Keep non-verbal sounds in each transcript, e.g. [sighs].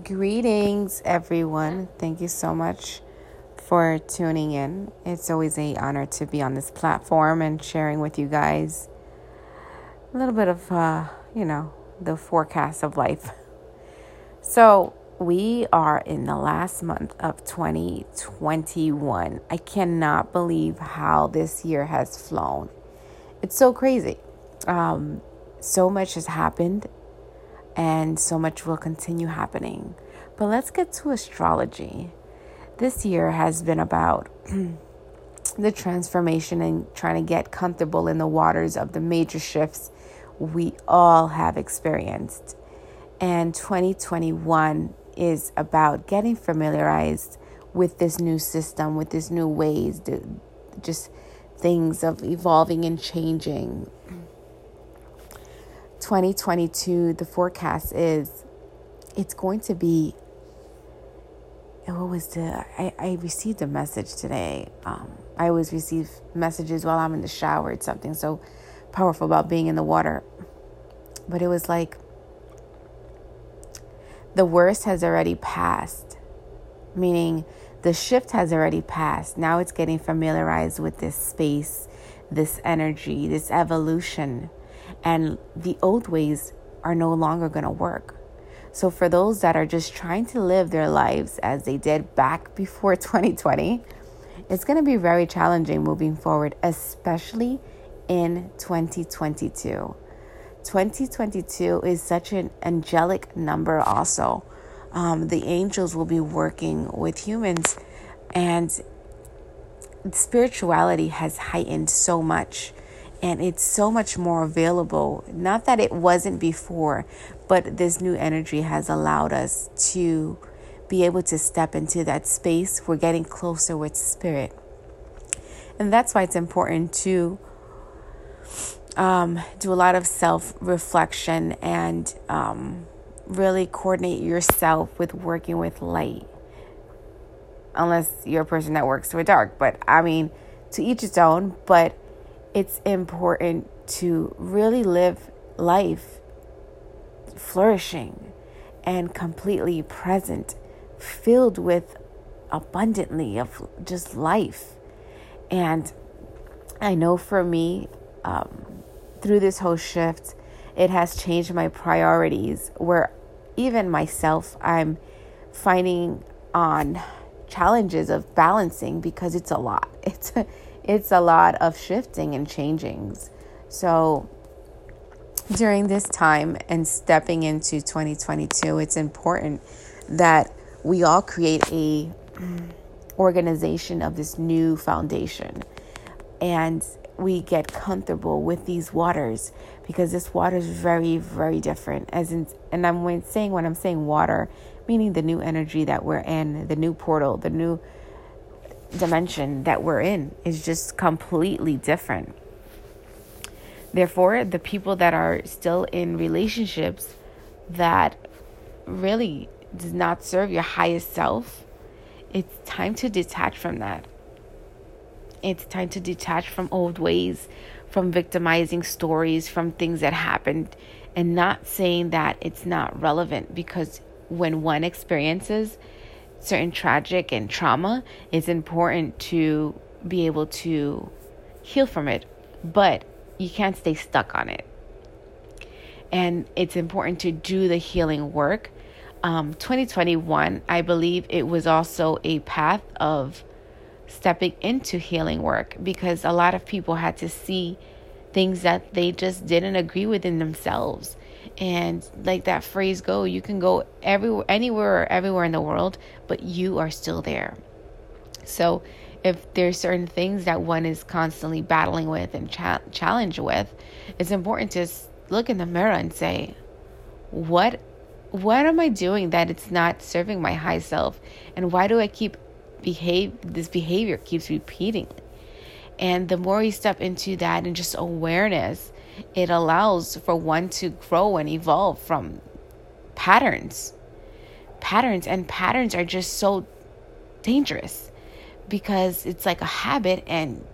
Greetings, everyone. Thank you so much for tuning in. It's always a honor to be on this platform and sharing with you guys a little bit of, uh, you know, the forecast of life. [laughs] So, we are in the last month of 2021. I cannot believe how this year has flown. It's so crazy. Um, so much has happened, and so much will continue happening. But let's get to astrology. This year has been about [clears throat] the transformation and trying to get comfortable in the waters of the major shifts we all have experienced. And 2021 is about getting familiarized with this new system, with this new ways, just things of evolving and changing. 2022, the forecast is it's going to be. What was the? I, I received a message today. Um, I always receive messages while I'm in the shower. It's something so powerful about being in the water. But it was like the worst has already passed, meaning the shift has already passed. Now it's getting familiarized with this space, this energy, this evolution, and the old ways are no longer going to work. So, for those that are just trying to live their lives as they did back before [laughs] 2020, it's going to be very challenging moving forward, especially in 2022. 2022 is such an angelic number, also. Um, the angels will be working with humans, and spirituality has heightened so much and it's so much more available. Not that it wasn't before, but this new energy has allowed us to be able to step into that space. We're getting closer with spirit. And that's why it's important to um, do a lot of self reflection and um, really coordinate yourself with working with light. Unless you're a person that works with dark. But I mean, to each its own. But it's important to really live life flourishing and completely present, filled with abundantly of just life. And I know for me, um, through this whole shift, it has changed my priorities where even myself, I'm finding on challenges of balancing because it's a lot. [laughs] It's it's a lot of shifting and changings. So during this time and stepping into 2022, it's important that we all create a mm, organization of this new foundation and we get comfortable with these waters because this water is very very different as in and i'm when saying when i'm saying water meaning the new energy that we're in the new portal the new dimension that we're in is just completely different. Therefore, the people that are still in relationships that really does not serve your highest self, it's time to detach from that. It's time to detach from old ways, from victimizing stories, from things that happened, and not saying that it's not relevant because when one experiences certain tragic and trauma, it's important to be able to heal from it, but you can't stay stuck on it. And it's important to do the healing work. Um, 2021, I believe it was also a path of stepping into healing work because a lot of people had to see things that they just didn't agree with in themselves and like that phrase go you can go everywhere anywhere or everywhere in the world but you are still there. So if there's certain things that one is constantly battling with and cha- with it's important to look in the mirror and say what what am i doing that it's not serving my high self? And why do i keep behave this behavior keeps repeating? And the more you step into that and just awareness it allows for one to grow and evolve from patterns. Patterns and patterns are just so dangerous because it's like a habit and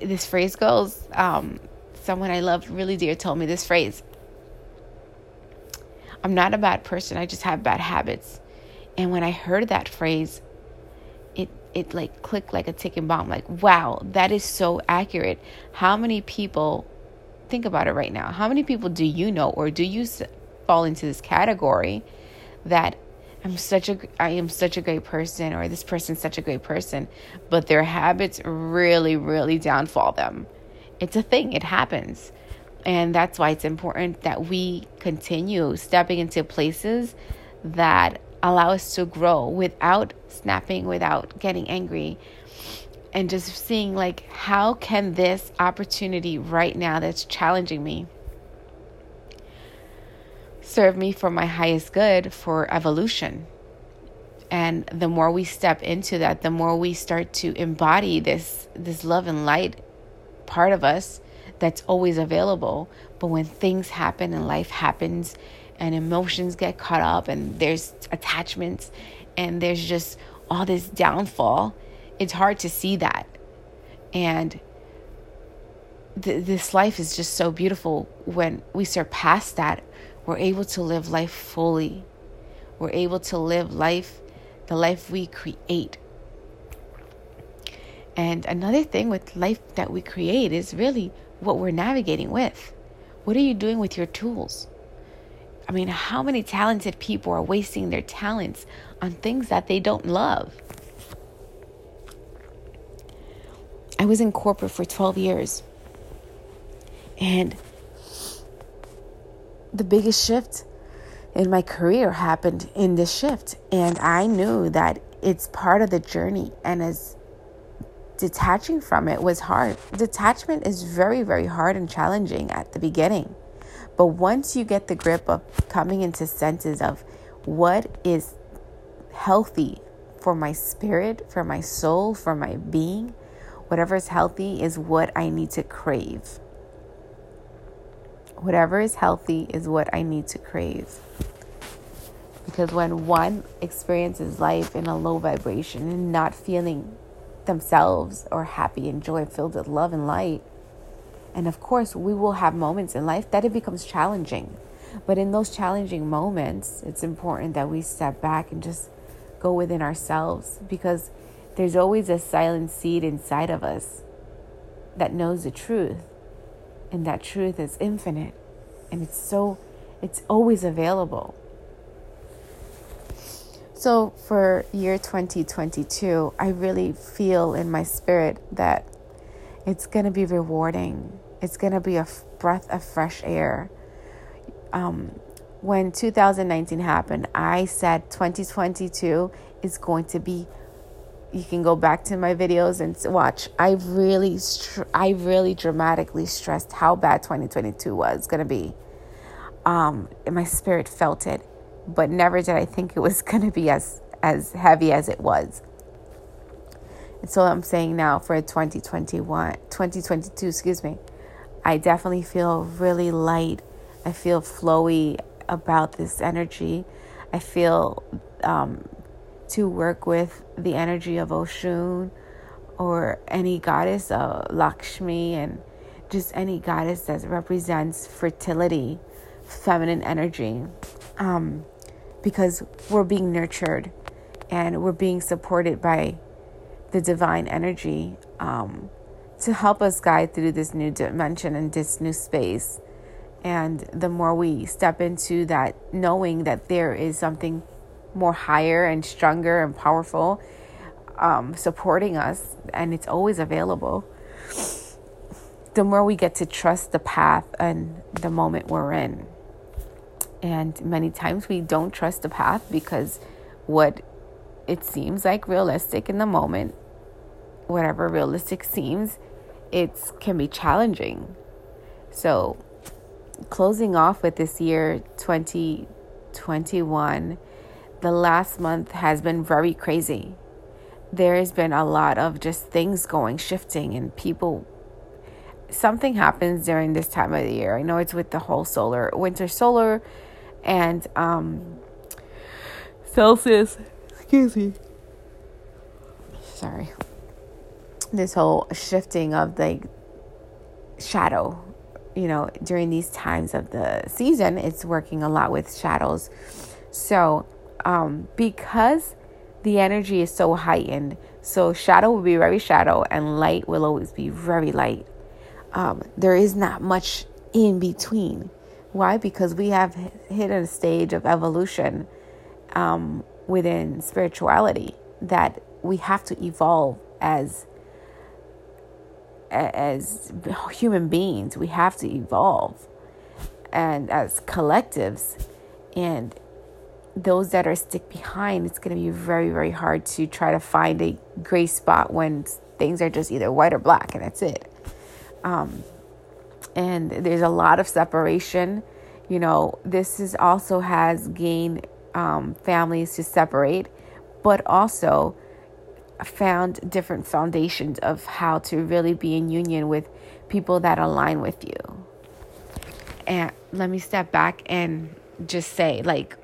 this phrase goes um, someone I love really dear told me this phrase I'm not a bad person. I just have bad habits. And when I heard that phrase, it it like clicked like a ticking bomb. Like, wow, that is so accurate. How many people think about it right now? How many people do you know or do you fall into this category that I'm such a I am such a great person or this person's such a great person, but their habits really really downfall them. It's a thing. It happens. And that's why it's important that we continue stepping into places that allow us to grow without snapping, without getting angry, and just seeing like how can this opportunity right now that's challenging me serve me for my highest good for evolution. And the more we step into that, the more we start to embody this this love and light part of us that's always available. But when things happen and life happens and emotions get caught up and there's attachments and there's just all this downfall, it's hard to see that. And th- this life is just so beautiful when we surpass that. We're able to live life fully. We're able to live life, the life we create. And another thing with life that we create is really what we're navigating with. What are you doing with your tools? I mean, how many talented people are wasting their talents on things that they don't love? I was in corporate for 12 years. And the biggest shift in my career happened in this shift. And I knew that it's part of the journey. And as detaching from it was hard. Detachment is very, very hard and challenging at the beginning. But once you get the grip of coming into senses of what is healthy for my spirit, for my soul, for my being, whatever is healthy is what I need to crave. Whatever is healthy is what I need to crave. Because when one experiences life in a low vibration and not feeling themselves or happy and joy filled with love and light. And of course, we will have moments in life that it becomes challenging. But in those challenging moments, it's important that we step back and just go within ourselves because there's always a silent seed inside of us that knows the truth. And that truth is infinite. And it's so, it's always available. So for year 2022, I really feel in my spirit that it's going to be rewarding. It's going to be a breath of fresh air. Um, when 2019 happened, I said 2022 is going to be. You can go back to my videos and watch. I really, I really dramatically stressed how bad 2022 was going to be. Um, and my spirit felt it but never did I think it was [laughs] going to be as as heavy as it was. And so I'm saying now for 2021, 2022, excuse me, I definitely feel really light. I feel flowy about this energy. I feel um, to work with the energy of Oshun or any goddess, uh, Lakshmi, and just any goddess that represents fertility, feminine energy. Um, because we're being nurtured and we're being supported by the divine energy um, to help us guide through this new dimension and this new space. And the more we step into that, knowing that there is something more higher and stronger and powerful um, supporting us, and it's always available, the more we get to trust the path and the moment we're in. And many times we don't trust the path because what it seems like realistic in the moment, whatever realistic seems, it can be challenging. So, closing off with this year 2021, the last month has been very crazy. There has been a lot of just things going, shifting, and people. Something happens during this time of the year. I know it's with the whole solar, winter solar and um, Celsius. Excuse me. Sorry. This whole shifting of the shadow you know, during these times of the season, it's working a lot with shadows. So, um, because the energy is so heightened, so shadow will be very shadow and light will always be very light. Um, there is not much in between. Why? Because we have hit a stage of evolution um, within spirituality that we have to evolve as as human beings, we have to evolve and as collectives. And those that are stick behind, it's going to be very, very hard to try to find a gray spot when things are just either white or black, and that's it. Um, and there's a lot of separation. You know, this is also has gained um, families to separate, but also found different foundations of how to really be in union with people that align with you. And let me step back and just say, like,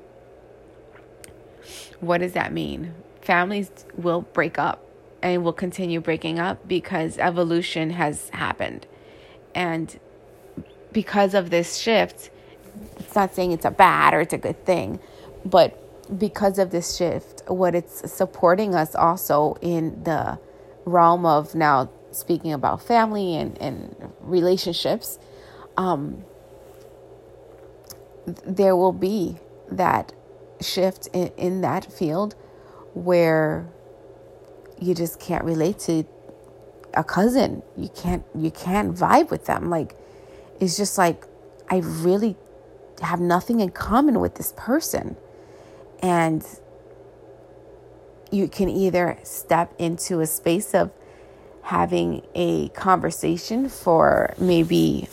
what does that mean? Families will break up and will continue breaking up because evolution has happened. And because of this shift, it's not saying it's a bad or it's a good thing, but because of this shift, what it's supporting us also in the realm of now speaking about family and, and relationships, um, there will be that shift in, in that field where you just can't relate to a cousin. You can't you can't vibe with them. Like it's just like I really have nothing in common with this person. And you can either step into a space of having a conversation for maybe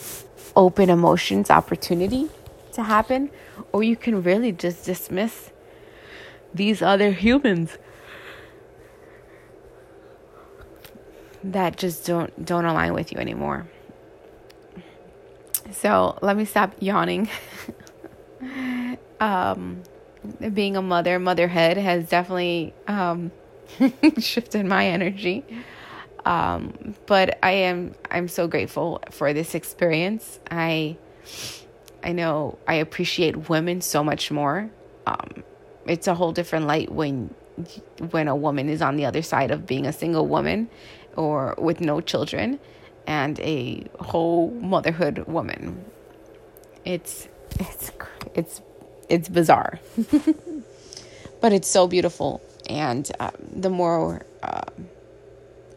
open emotions opportunity to happen, or you can really just dismiss these other humans that just don't don't align with you anymore. So let me stop yawning. [laughs] um, being a mother, motherhood has definitely um, [laughs] shifted my energy. Um, but I am I'm so grateful for this experience. I I know I appreciate women so much more. Um, it's a whole different light when when a woman is on the other side of being a single woman or with no children and a whole motherhood woman. It's it's it's it's bizarre, [laughs] but it's so beautiful. And uh, the more uh,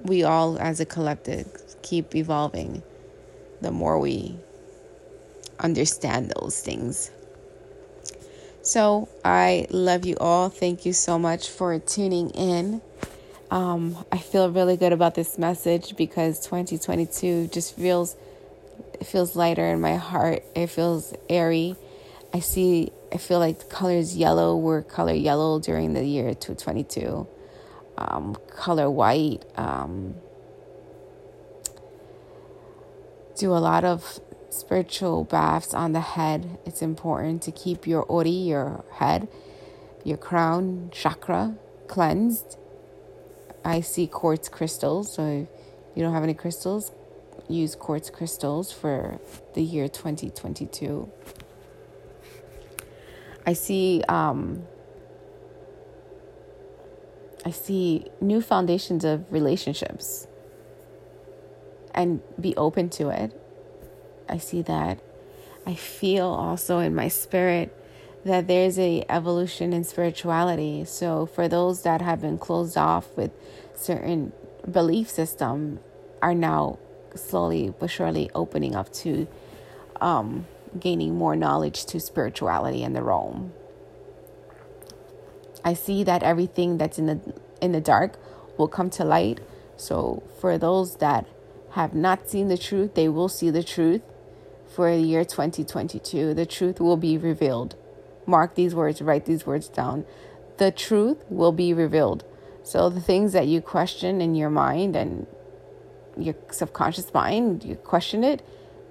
we all, as a collective, keep evolving, the more we understand those things. So I love you all. Thank you so much for tuning in. Um, I feel really good about this message because 2022 just feels it feels lighter in my heart. It feels airy. I see I feel like the color is yellow. We're color yellow during the year 2022. Um, color white. Um, do a lot of spiritual baths on the head. It's important to keep your ori, your head, your crown chakra cleansed I see quartz crystals. So if you don't have any crystals, use quartz crystals for the year 2022. I see um, I see new foundations of relationships and be open to it. I see that. I feel also in my spirit that there's a evolution in spirituality. So for those that have been closed off with certain belief system are now slowly but surely opening up to um, gaining more knowledge to spirituality and the realm. I see that everything that's in the in the dark will come to light. So for those that have not seen the truth, they will see the truth for the year 2022. The truth will be revealed. Mark these words, write these words down. The truth will be revealed. So the things that you question in your mind and your subconscious mind, you question it,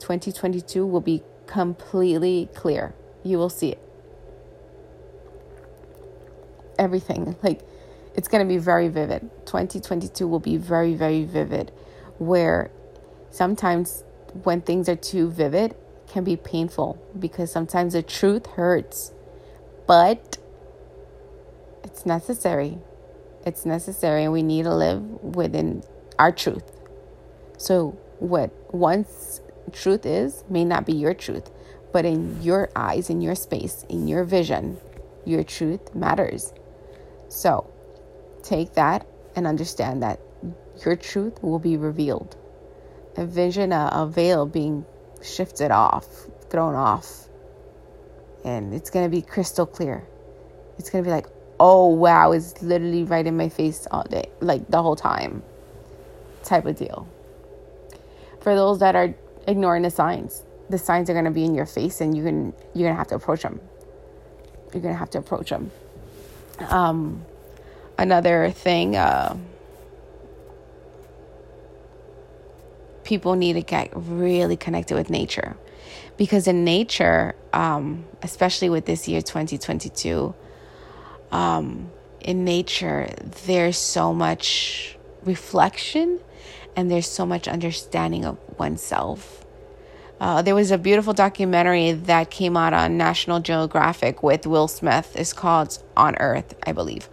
2022 will be completely clear. You will see it. Everything. Like it's going to be very vivid. 2022 will be very, very vivid, where sometimes when things are too vivid can be painful because sometimes the truth hurts. But it's necessary. It's necessary and we need to live within our truth. So what one's truth is may not be your truth, but in your eyes, in your space, in your vision, your truth matters. So take that and understand that your truth will be revealed. Envision a, a veil being shifted off, thrown off, and it's going to be crystal clear. It's going to be like, oh wow, it's literally right in my face all day, like the whole time, type of deal. For those that are ignoring the signs, the signs are going to be in your face and you're going you're going to have to approach them. You're going to have to approach them. Um, another thing, uh, people need to get really connected with nature because in nature, um, especially with this year 2022, um, in nature, there's so much reflection and there's so much understanding of oneself. Uh, there was a beautiful documentary that came out on National Geographic with Will Smith. It's called On Earth, I believe.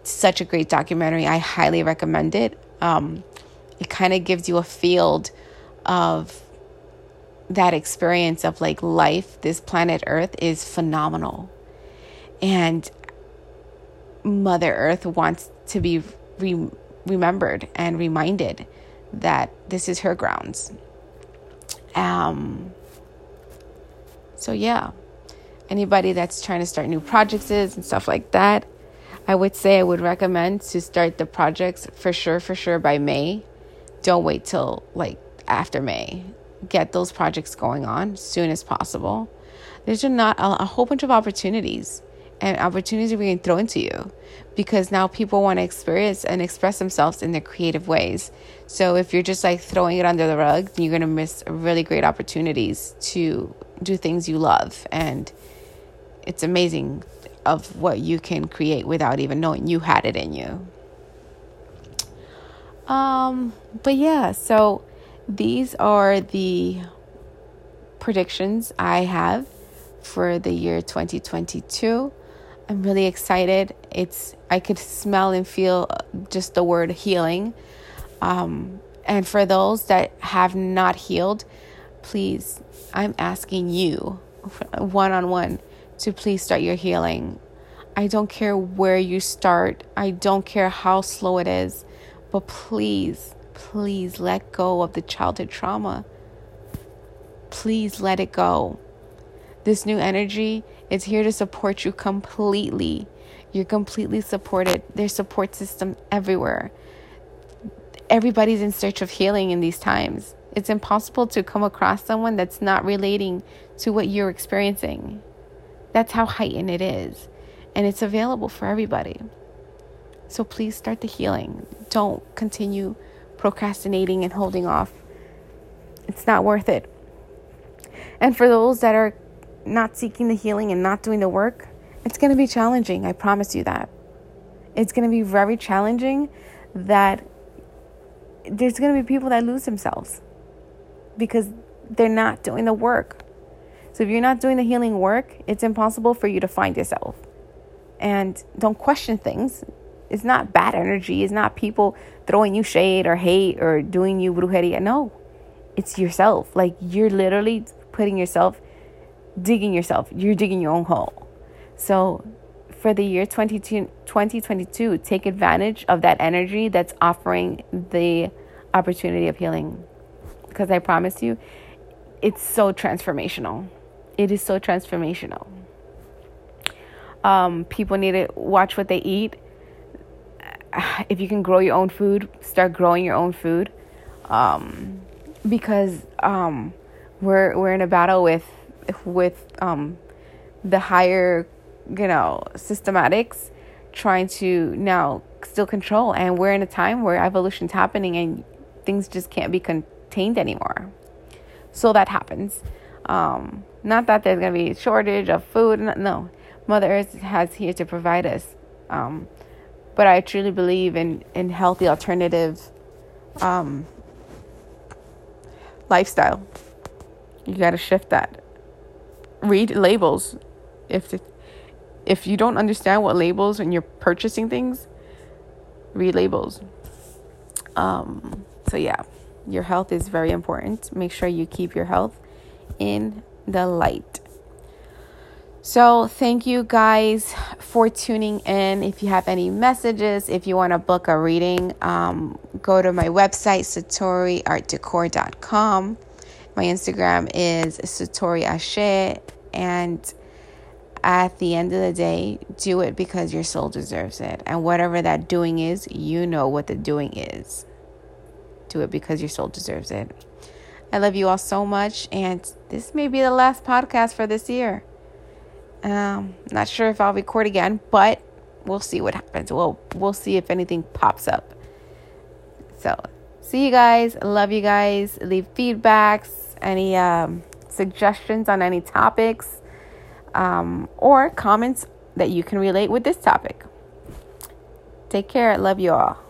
It's such a great documentary. I highly recommend it. Um, it kind of gives you a field of that experience of like life. This planet Earth is phenomenal. And Mother Earth wants to be re- remembered and reminded that this is her grounds um, so, yeah, anybody that's trying to start new projects and stuff like that, I would say I would recommend to start the projects for sure, for sure by May. Don't wait till like after May. Get those projects going on as soon as possible. There's just not a, a whole bunch of opportunities and opportunities are being thrown to you because now people want to experience and express themselves in their creative ways. So if you're just like throwing it under the rug, you're going to miss really great opportunities to do things you love. And it's amazing of what you can create without even knowing you had it in you. Um, but yeah, so these are the predictions I have for the year 2022. I'm really excited. It's I could smell and feel just the word healing. Um, and for those that have not healed, please, I'm asking you one on one to please start your healing. I don't care where you start, I don't care how slow it is, but please, please let go of the childhood trauma. Please let it go. This new energy is here to support you completely. You're completely supported. There's support system everywhere. Everybody's in search of healing in these times. It's impossible to come across someone that's not relating to what you're experiencing. That's how heightened it is. And it's available for everybody. So please start the healing. Don't continue procrastinating and holding off. It's not worth it. And for those that are not seeking the healing and not doing the work, it's going to be challenging. I promise you that. It's going to be very challenging that there's going to be people that lose themselves because they're not doing the work. So if you're not doing the healing work, it's impossible for you to find yourself. And don't question things. It's not bad energy. It's not people throwing you shade or hate or doing you brujeria. No, it's yourself. Like you're literally putting yourself digging yourself. You're digging your own hole. So for the year 2022, take advantage of that energy that's offering the opportunity of healing. Because I promise you, it's so transformational. It is so transformational. Um, people need to watch what they eat. [sighs] If you can grow your own food, start growing your own food. Um, because um, we're we're in a battle with with um, the higher, you know, systematics trying to now still control. And we're in a time where evolution's happening and things just can't be contained anymore. So that happens. Um, not that there's to be a shortage of food. No, Mother Earth has here to provide us. But I truly believe in, in healthy alternative um, lifestyle. You got to shift that. Read labels. If the, if you don't understand what labels when you're purchasing things, read labels. Um, so yeah, your health is very important. Make sure you keep your health in the light. So, thank you guys for tuning in. If you have any messages, if you want to book a reading, um, go to my website, satoriartdecor.com. My Instagram is Satori Ashe. And at the end of the day, do it because your soul deserves it. And whatever that doing is, you know what the doing is. Do it because your soul deserves it. I love you all so much. And this may be the last podcast for this year. Um, not sure if I'll record again, but we'll see what happens. We'll we'll see if anything pops up. So, see you guys. Love you guys. Leave feedbacks, any um, suggestions on any topics, um, or comments that you can relate with this topic. Take care. Love you all.